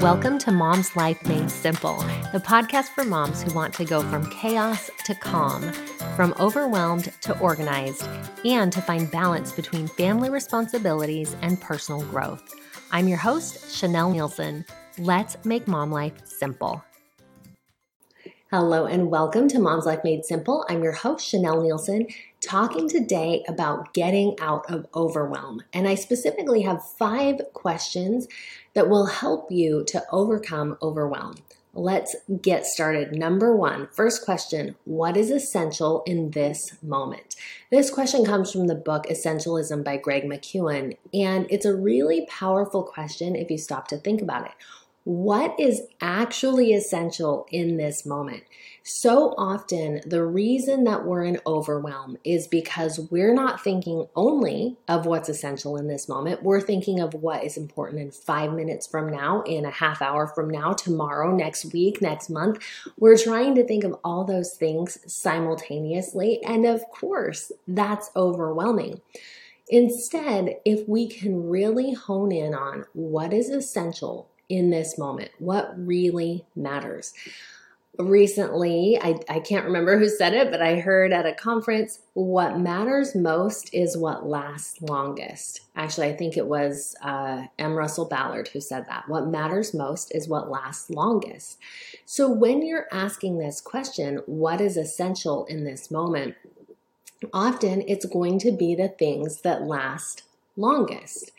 Welcome to Mom's Life Made Simple, the podcast for moms who want to go from chaos to calm, from overwhelmed to organized, and to find balance between family responsibilities and personal growth. I'm your host, Chanelle Neilson. Let's make mom life simple. Hello, and welcome to Mom's Life Made Simple. I'm your host, Chanelle Neilson, talking today about getting out of overwhelm. And I specifically have five questions that will help you to overcome overwhelm. Let's get started. Number one, first question What is essential in this moment? This question comes from the book Essentialism by Greg McKeown, and it's a really powerful question if you stop to think about it what is actually essential in this moment. So often, the reason that we're in overwhelm is because we're not thinking only of what's essential in this moment. We're thinking of what is important in five minutes from now, in a half hour from now, tomorrow, next week, next month. We're trying to think of all those things simultaneously. And of course, that's overwhelming. Instead, if we can really hone in on what is essential in this moment, what really matters. Recently, I, I can't remember who said it, but I heard at a conference, what matters most is what lasts longest. Actually, I think it was uh, M. Russell Ballard who said that. What matters most is what lasts longest. So, when you're asking this question, what is essential in this moment? Often it's going to be the things that last longest.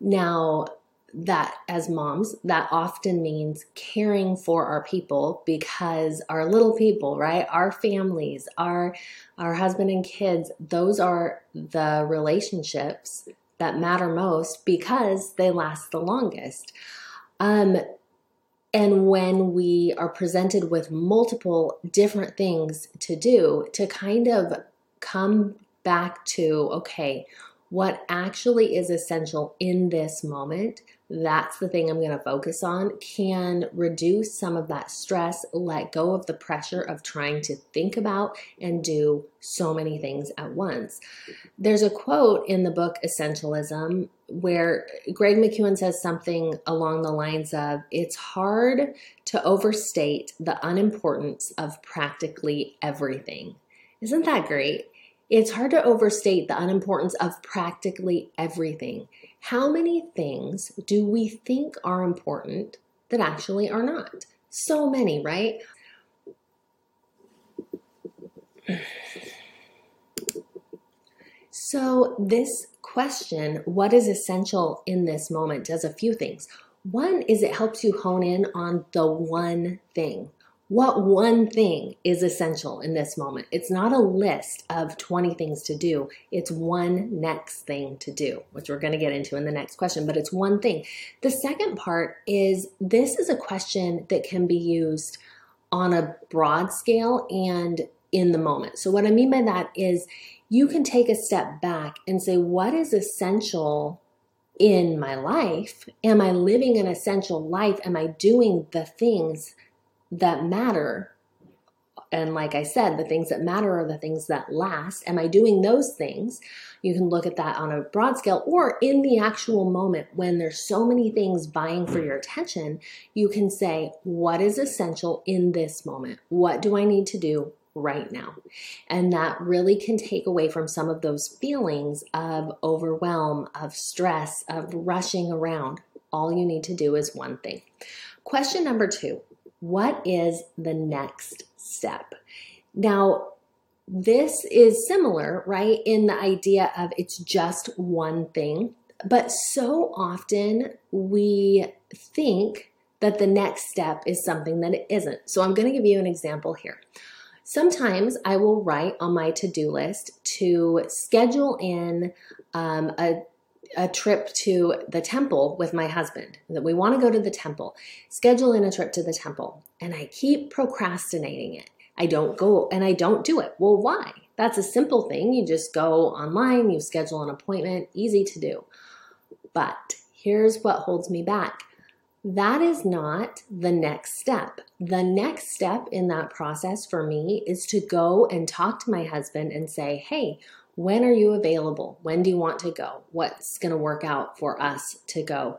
Now, that as moms, that often means caring for our people because our little people, right? Our families, our our husband and kids, those are the relationships that matter most because they last the longest. Um, and when we are presented with multiple different things to do, to kind of come back to, okay, what actually is essential in this moment that's the thing I'm going to focus on, can reduce some of that stress, let go of the pressure of trying to think about and do so many things at once. There's a quote in the book Essentialism where Greg McKeown says something along the lines of It's hard to overstate the unimportance of practically everything. Isn't that great? It's hard to overstate the unimportance of practically everything. How many things do we think are important that actually are not? So many, right? So, this question, what is essential in this moment, does a few things. One is it helps you hone in on the one thing what one thing is essential in this moment. It's not a list of 20 things to do, it's one next thing to do, which we're going to get into in the next question, but it's one thing. The second part is this is a question that can be used on a broad scale and in the moment. So, what I mean by that is you can take a step back and say, what is essential in my life? Am I living an essential life? Am I doing the things? That matter and like I said, the things that matter are the things that last. Am I doing those things? You can look at that on a broad scale or in the actual moment when there's so many things vying for your attention, you can say, What is essential in this moment? What do I need to do right now? And that really can take away from some of those feelings of overwhelm, of stress, of rushing around. All you need to do is one thing. Question number two what is the next step? Now, this is similar, right, in the idea of it's just one thing, but so often we think that the next step is something that it isn't. So I'm going to give you an example here. Sometimes I will write on my to do list to schedule in um, a a trip to the temple with my husband, that we want to go to the temple, schedule in a trip to the temple, and I keep procrastinating it. I don't go and I don't do it. Well, why? That's a simple thing. You just go online, you schedule an appointment, easy to do. But here's what holds me back that is not the next step. The next step in that process for me is to go and talk to my husband and say, hey, when are you available? When do you want to go? What's going to work out for us to go?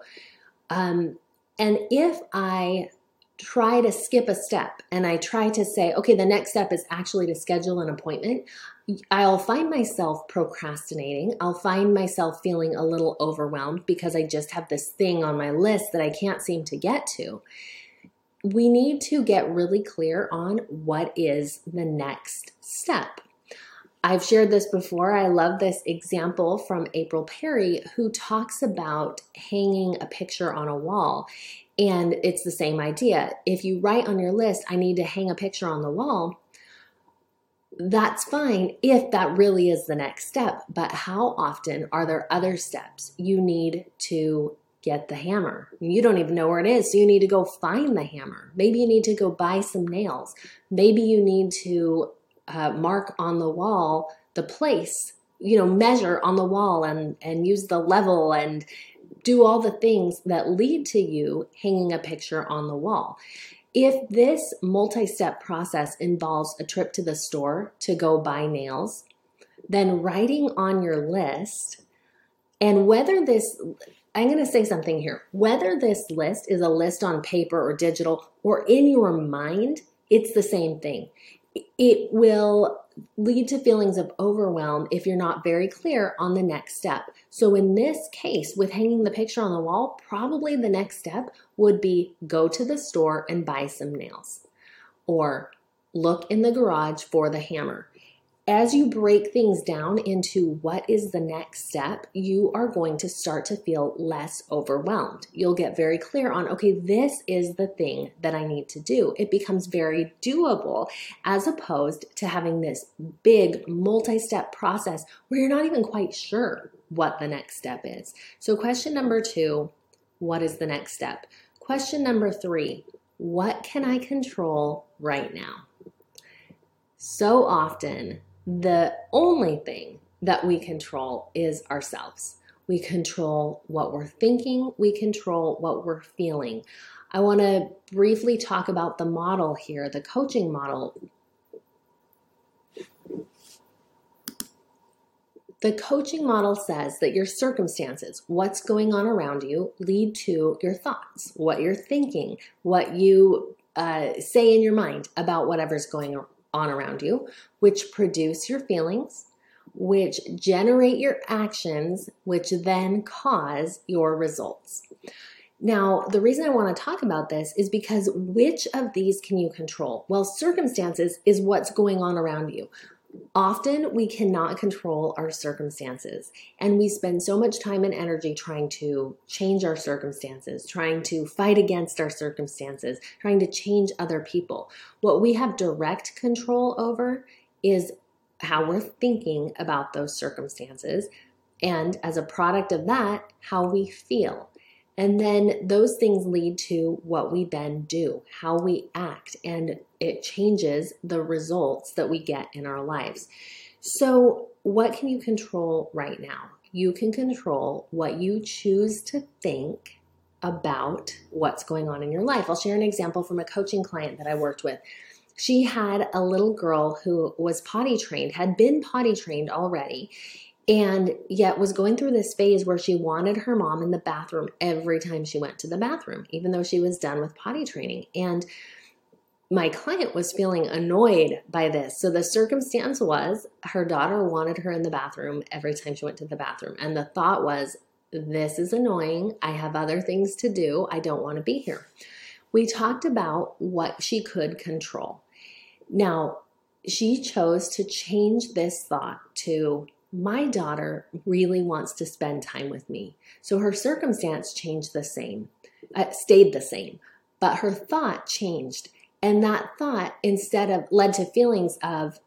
Um, And if I try to skip a step and I try to say, okay, the next step is actually to schedule an appointment, I'll find myself procrastinating. I'll find myself feeling a little overwhelmed because I just have this thing on my list that I can't seem to get to. We need to get really clear on what is the next step. I've shared this before. I love this example from April Perry, who talks about hanging a picture on a wall. And it's the same idea. If you write on your list, I need to hang a picture on the wall, that's fine if that really is the next step. But how often are there other steps you need to get the hammer? You don't even know where it is, so you need to go find the hammer. Maybe you need to go buy some nails. Maybe you need to uh, mark on the wall the place, you know, measure on the wall and, and use the level and do all the things that lead to you hanging a picture on the wall. If this multi step process involves a trip to the store to go buy nails, then writing on your list, and whether this, I'm going to say something here, whether this list is a list on paper or digital or in your mind, it's the same thing it will lead to feelings of overwhelm if you're not very clear on the next step. So, in this case, with hanging the picture on the wall, probably the next step would be go to the store and buy some nails or look in the garage for the hammer as you break things down into what is the next step, you are going to start to feel less overwhelmed. You'll get very clear on, okay, this is the thing that I need to do. It becomes very doable as opposed to having this big multi step process where you're not even quite sure what the next step is. So, question number two what is the next step? Question number three what can I control right now? So often, the only thing that we control is ourselves. We control what we're thinking, we control what we're feeling. I want to briefly talk about the model here, the coaching model. The coaching model says that your circumstances, what's going on around you, lead to your thoughts, what you're thinking, what you uh, say in your mind about whatever's going on around you, which produce your feelings, which generate your actions, which then cause your results. Now, the reason I want to talk about this is because which of these can you control? Well, circumstances is what's going on around you. Often we cannot control our circumstances, and we spend so much time and energy trying to change our circumstances, trying to fight against our circumstances, trying to change other people. What we have direct control over is how we're thinking about those circumstances, and as a product of that, how we feel. And then those things lead to what we then do, how we act, and it changes the results that we get in our lives. So, what can you control right now? You can control what you choose to think about what's going on in your life. I'll share an example from a coaching client that I worked with. She had a little girl who was potty trained, had been potty trained already, and yet was going through this phase where she wanted her mom in the bathroom every time she went to the bathroom, even though she was done with potty training. And my client was feeling annoyed by this. So the circumstance was her daughter wanted her in the bathroom every time she went to the bathroom. And the thought was, this is annoying. I have other things to do. I don't want to be here. We talked about what she could control. Now, she chose to change this thought to my daughter really wants to spend time with me. So her circumstance changed the same, uh, stayed the same, but her thought changed. And that thought instead of led to feelings of,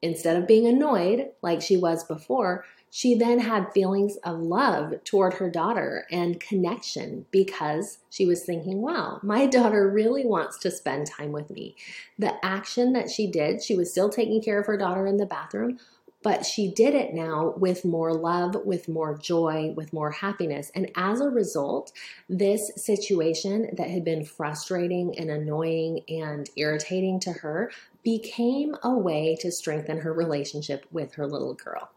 instead of being annoyed like she was before, she then had feelings of love toward her daughter and connection because she was thinking, wow, my daughter really wants to spend time with me. The action that she did, she was still taking care of her daughter in the bathroom, but she did it now with more love, with more joy, with more happiness. And as a result, this situation that had been frustrating and annoying and irritating to her became a way to strengthen her relationship with her little girl.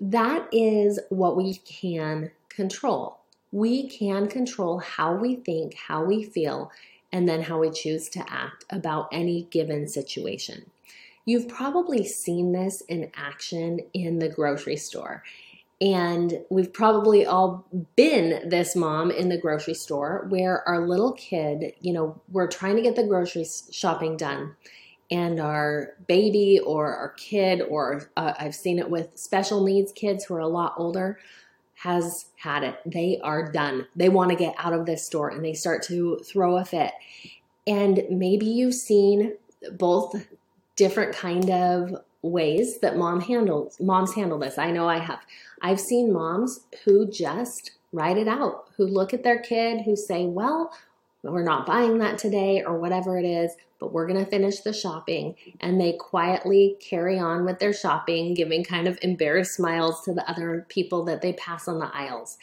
That is what we can control. We can control how we think, how we feel, and then how we choose to act about any given situation. You've probably seen this in action in the grocery store. And we've probably all been this mom in the grocery store where our little kid, you know, we're trying to get the grocery shopping done. And our baby or our kid, or uh, I've seen it with special needs kids who are a lot older, has had it. They are done. They want to get out of this store and they start to throw a fit. And maybe you've seen both different kind of ways that mom handles moms handle this. I know I have. I've seen moms who just write it out, who look at their kid, who say, "Well, we're not buying that today or whatever it is, but we're going to finish the shopping." And they quietly carry on with their shopping, giving kind of embarrassed smiles to the other people that they pass on the aisles.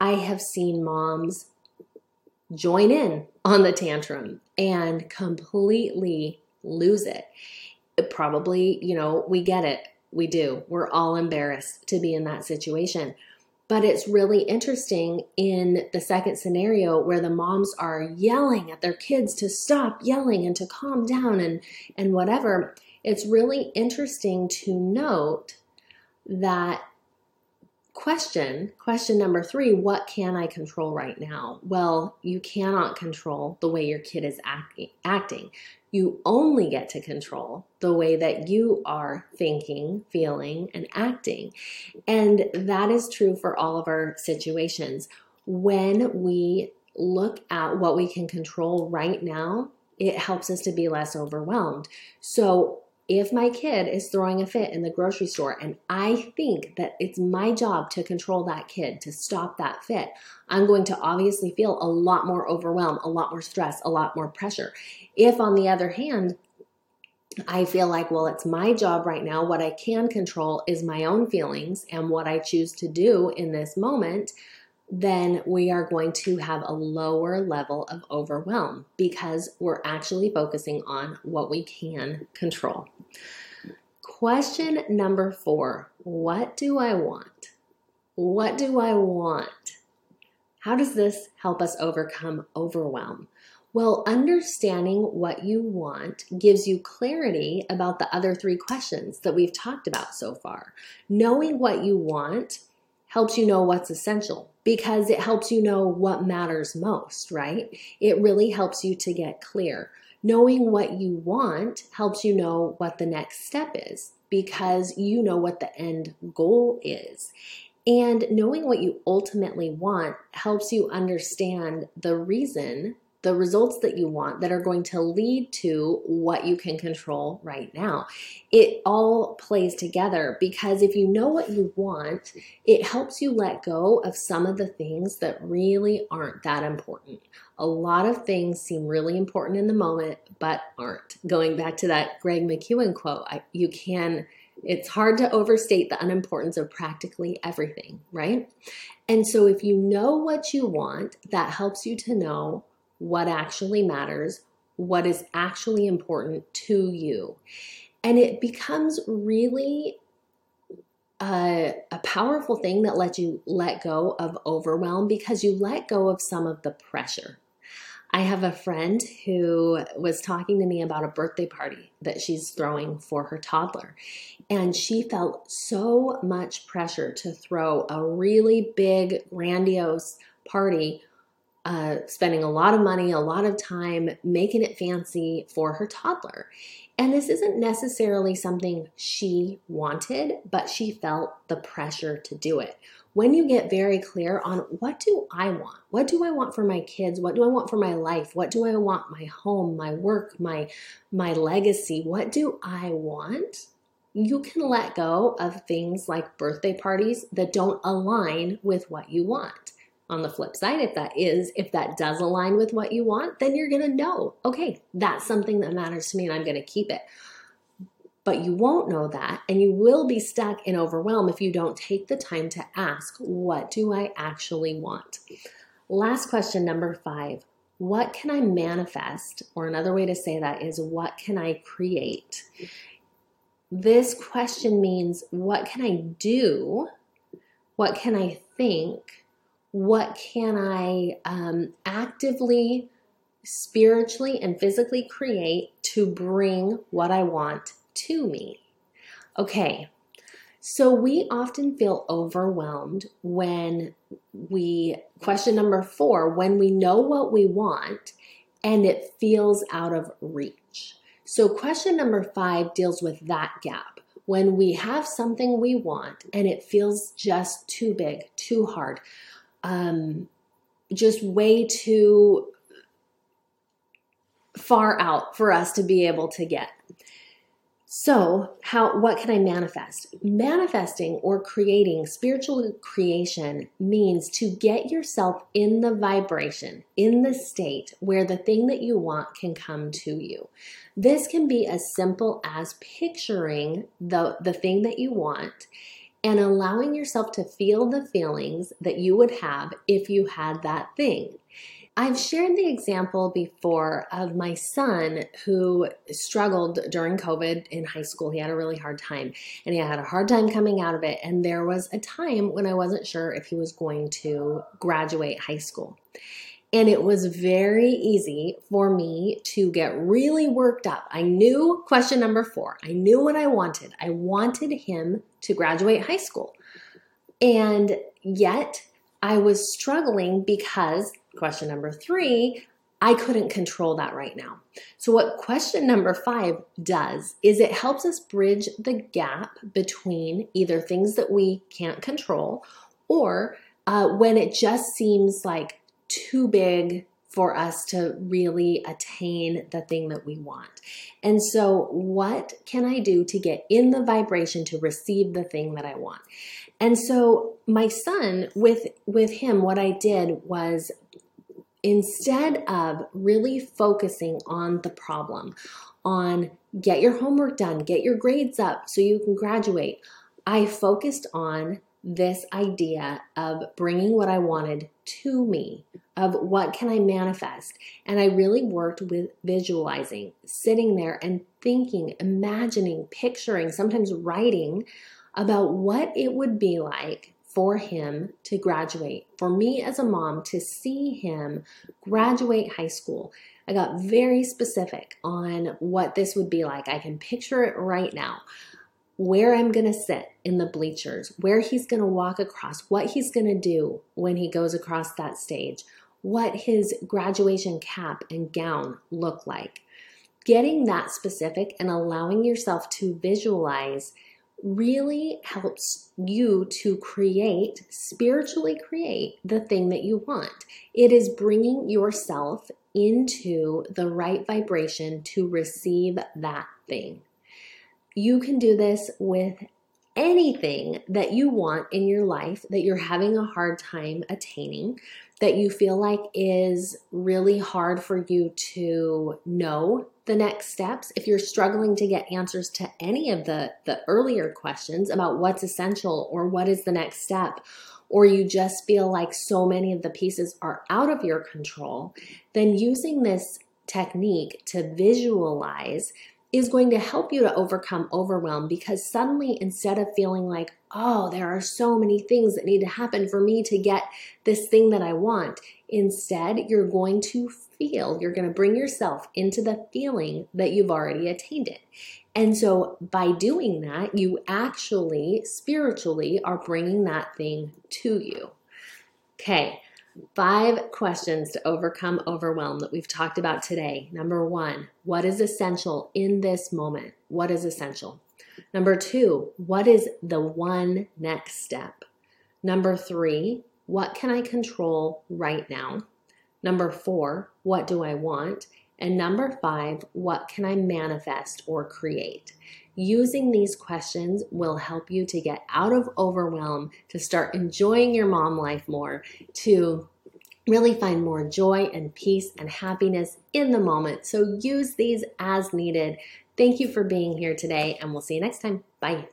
I have seen moms join in on the tantrum and completely lose it probably, you know, we get it. We do. We're all embarrassed to be in that situation. But it's really interesting in the second scenario where the moms are yelling at their kids to stop yelling and to calm down and, and whatever. It's really interesting to note that question, question number three, what can I control right now? Well, you cannot control the way your kid is acting. You only get to control the way that you are thinking, feeling, and acting. And that is true for all of our situations. When we look at what we can control right now, it helps us to be less overwhelmed. So, if my kid is throwing a fit in the grocery store and I think that it's my job to control that kid, to stop that fit, I'm going to obviously feel a lot more overwhelmed, a lot more stress, a lot more pressure. If, on the other hand, I feel like, well, it's my job right now. What I can control is my own feelings and what I choose to do in this moment then we are going to have a lower level of overwhelm because we're actually focusing on what we can control. Question number four What do I want? What do I want? How does this help us overcome overwhelm? Well, understanding what you want gives you clarity about the other three questions that we've talked about so far. Knowing what you want helps you know what's essential because it helps you know what matters most, right? It really helps you to get clear. Knowing what you want helps you know what the next step is because you know what the end goal is. And knowing what you ultimately want helps you understand the reason the results that you want that are going to lead to what you can control right now. It all plays together because if you know what you want, it helps you let go of some of the things that really aren't that important. A lot of things seem really important in the moment, but aren't. Going back to that Greg McKeown quote, I, you can it's hard to overstate the unimportance of practically everything, right? And so, if you know what you want, that helps you to know what actually matters, what is actually important to you. And it becomes really a, a, powerful thing that lets you let go of overwhelm because you let go of some of the pressure. I have a friend who was talking to me about a birthday party that she's throwing for her toddler. And she felt so much pressure to throw a really big, grandiose party uh, spending a lot of money, a lot of time making it fancy for her toddler. And this isn't necessarily something she wanted, but she felt the pressure to do it. When you get very clear on what do I want? What do I want for my kids? What do I want for my life? What do I want my home, my work, my my legacy? What do I want? You can let go of things like birthday parties that don't align with what you want. On the flip side, if that is, if that does align with what you want, then you're going to know, okay, that's something that matters to me and I'm going to keep it. But you won't know that, and you will be stuck in overwhelm if you don't take the time to ask, what do I actually want? Last question, number five what can I manifest? Or another way to say that is, what can I create? This question means, what can I do? What can I think? What can I um, actively, spiritually, and physically create to bring what I want to me? Okay, so we often feel overwhelmed when we, question number four, when we know what we want and it feels out of reach. So, question number five deals with that gap. When we have something we want and it feels just too big, too hard, um, just way too far out for us to be able to get. So, how what can I manifest? Manifesting or creating spiritual creation means to get yourself in the vibration, in the state where the thing that you want can come to you. This can be as simple as picturing the the thing that you want and allowing yourself to feel the feelings that you would have if you had that thing. I've shared the example before of my son who struggled during COVID in high school. He had a really hard time and he had a hard time coming out of it. And there was a time when I wasn't sure if he was going to graduate high school. And it was very easy for me to get really worked up. I knew question number four, I knew what I wanted. I wanted him to graduate high school. And yet, I was struggling because question number three, I couldn't control that right now. So, what question number five does is it helps us bridge the gap between either things that we can't control or uh, when it just seems like too big for us to really attain the thing that we want. And so, what can I do to get in the vibration to receive the thing that I want? And so, my son, with with him, what I did was instead of really focusing on the problem, on get your homework done, get your grades up so you can graduate, I focused on this idea of bringing what I wanted to me, of what can I manifest. And I really worked with visualizing, sitting there and thinking, imagining, picturing, sometimes writing about what it would be like for him to graduate, for me as a mom to see him graduate high school. I got very specific on what this would be like. I can picture it right now. Where I'm going to sit in the bleachers, where he's going to walk across, what he's going to do when he goes across that stage, what his graduation cap and gown look like. Getting that specific and allowing yourself to visualize really helps you to create, spiritually create the thing that you want. It is bringing yourself into the right vibration to receive that thing. You can do this with anything that you want in your life that you're having a hard time attaining, that you feel like is really hard for you to know the next steps, if you're struggling to get answers to any of the, the earlier questions about what's essential or what is the next step, or you just feel like so many of the pieces are out of your control, then using this technique to visualize is going to help you to overcome overwhelm because suddenly instead of feeling like, oh, there are so many things that need to happen for me to get this thing that I want, instead, you're going to feel, you're going to bring yourself into the feeling that you've already attained it. And so by doing that, you actually spiritually are bringing that thing to you. Okay. Five questions to overcome overwhelm that we've talked about today. Number one, what is essential in this moment? What is essential? Number two, what is the one next step? Number three, what can I control right now? Number four, what do I want? And number five, what can I manifest or create? Using these questions will help you to get out of overwhelm, to start enjoying your mom life more, to really find more joy and peace and happiness in the moment. So use these as needed. Thank you for being here today, and we'll see you next time. Bye.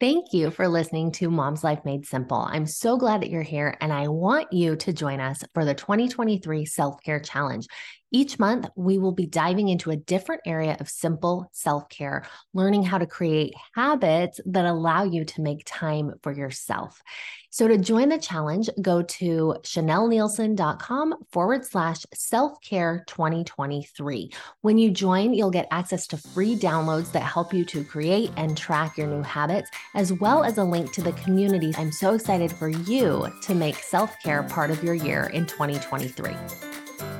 Thank you for listening to Mom's Life Made Simple. I'm so glad that you're here, and I want you to join us for the 2023 Self Care Challenge. Each month, we will be diving into a different area of simple self care, learning how to create habits that allow you to make time for yourself. So, to join the challenge, go to chanelleneilson.com forward slash self care 2023. When you join, you'll get access to free downloads that help you to create and track your new habits, as well as a link to the community. I'm so excited for you to make self care part of your year in 2023.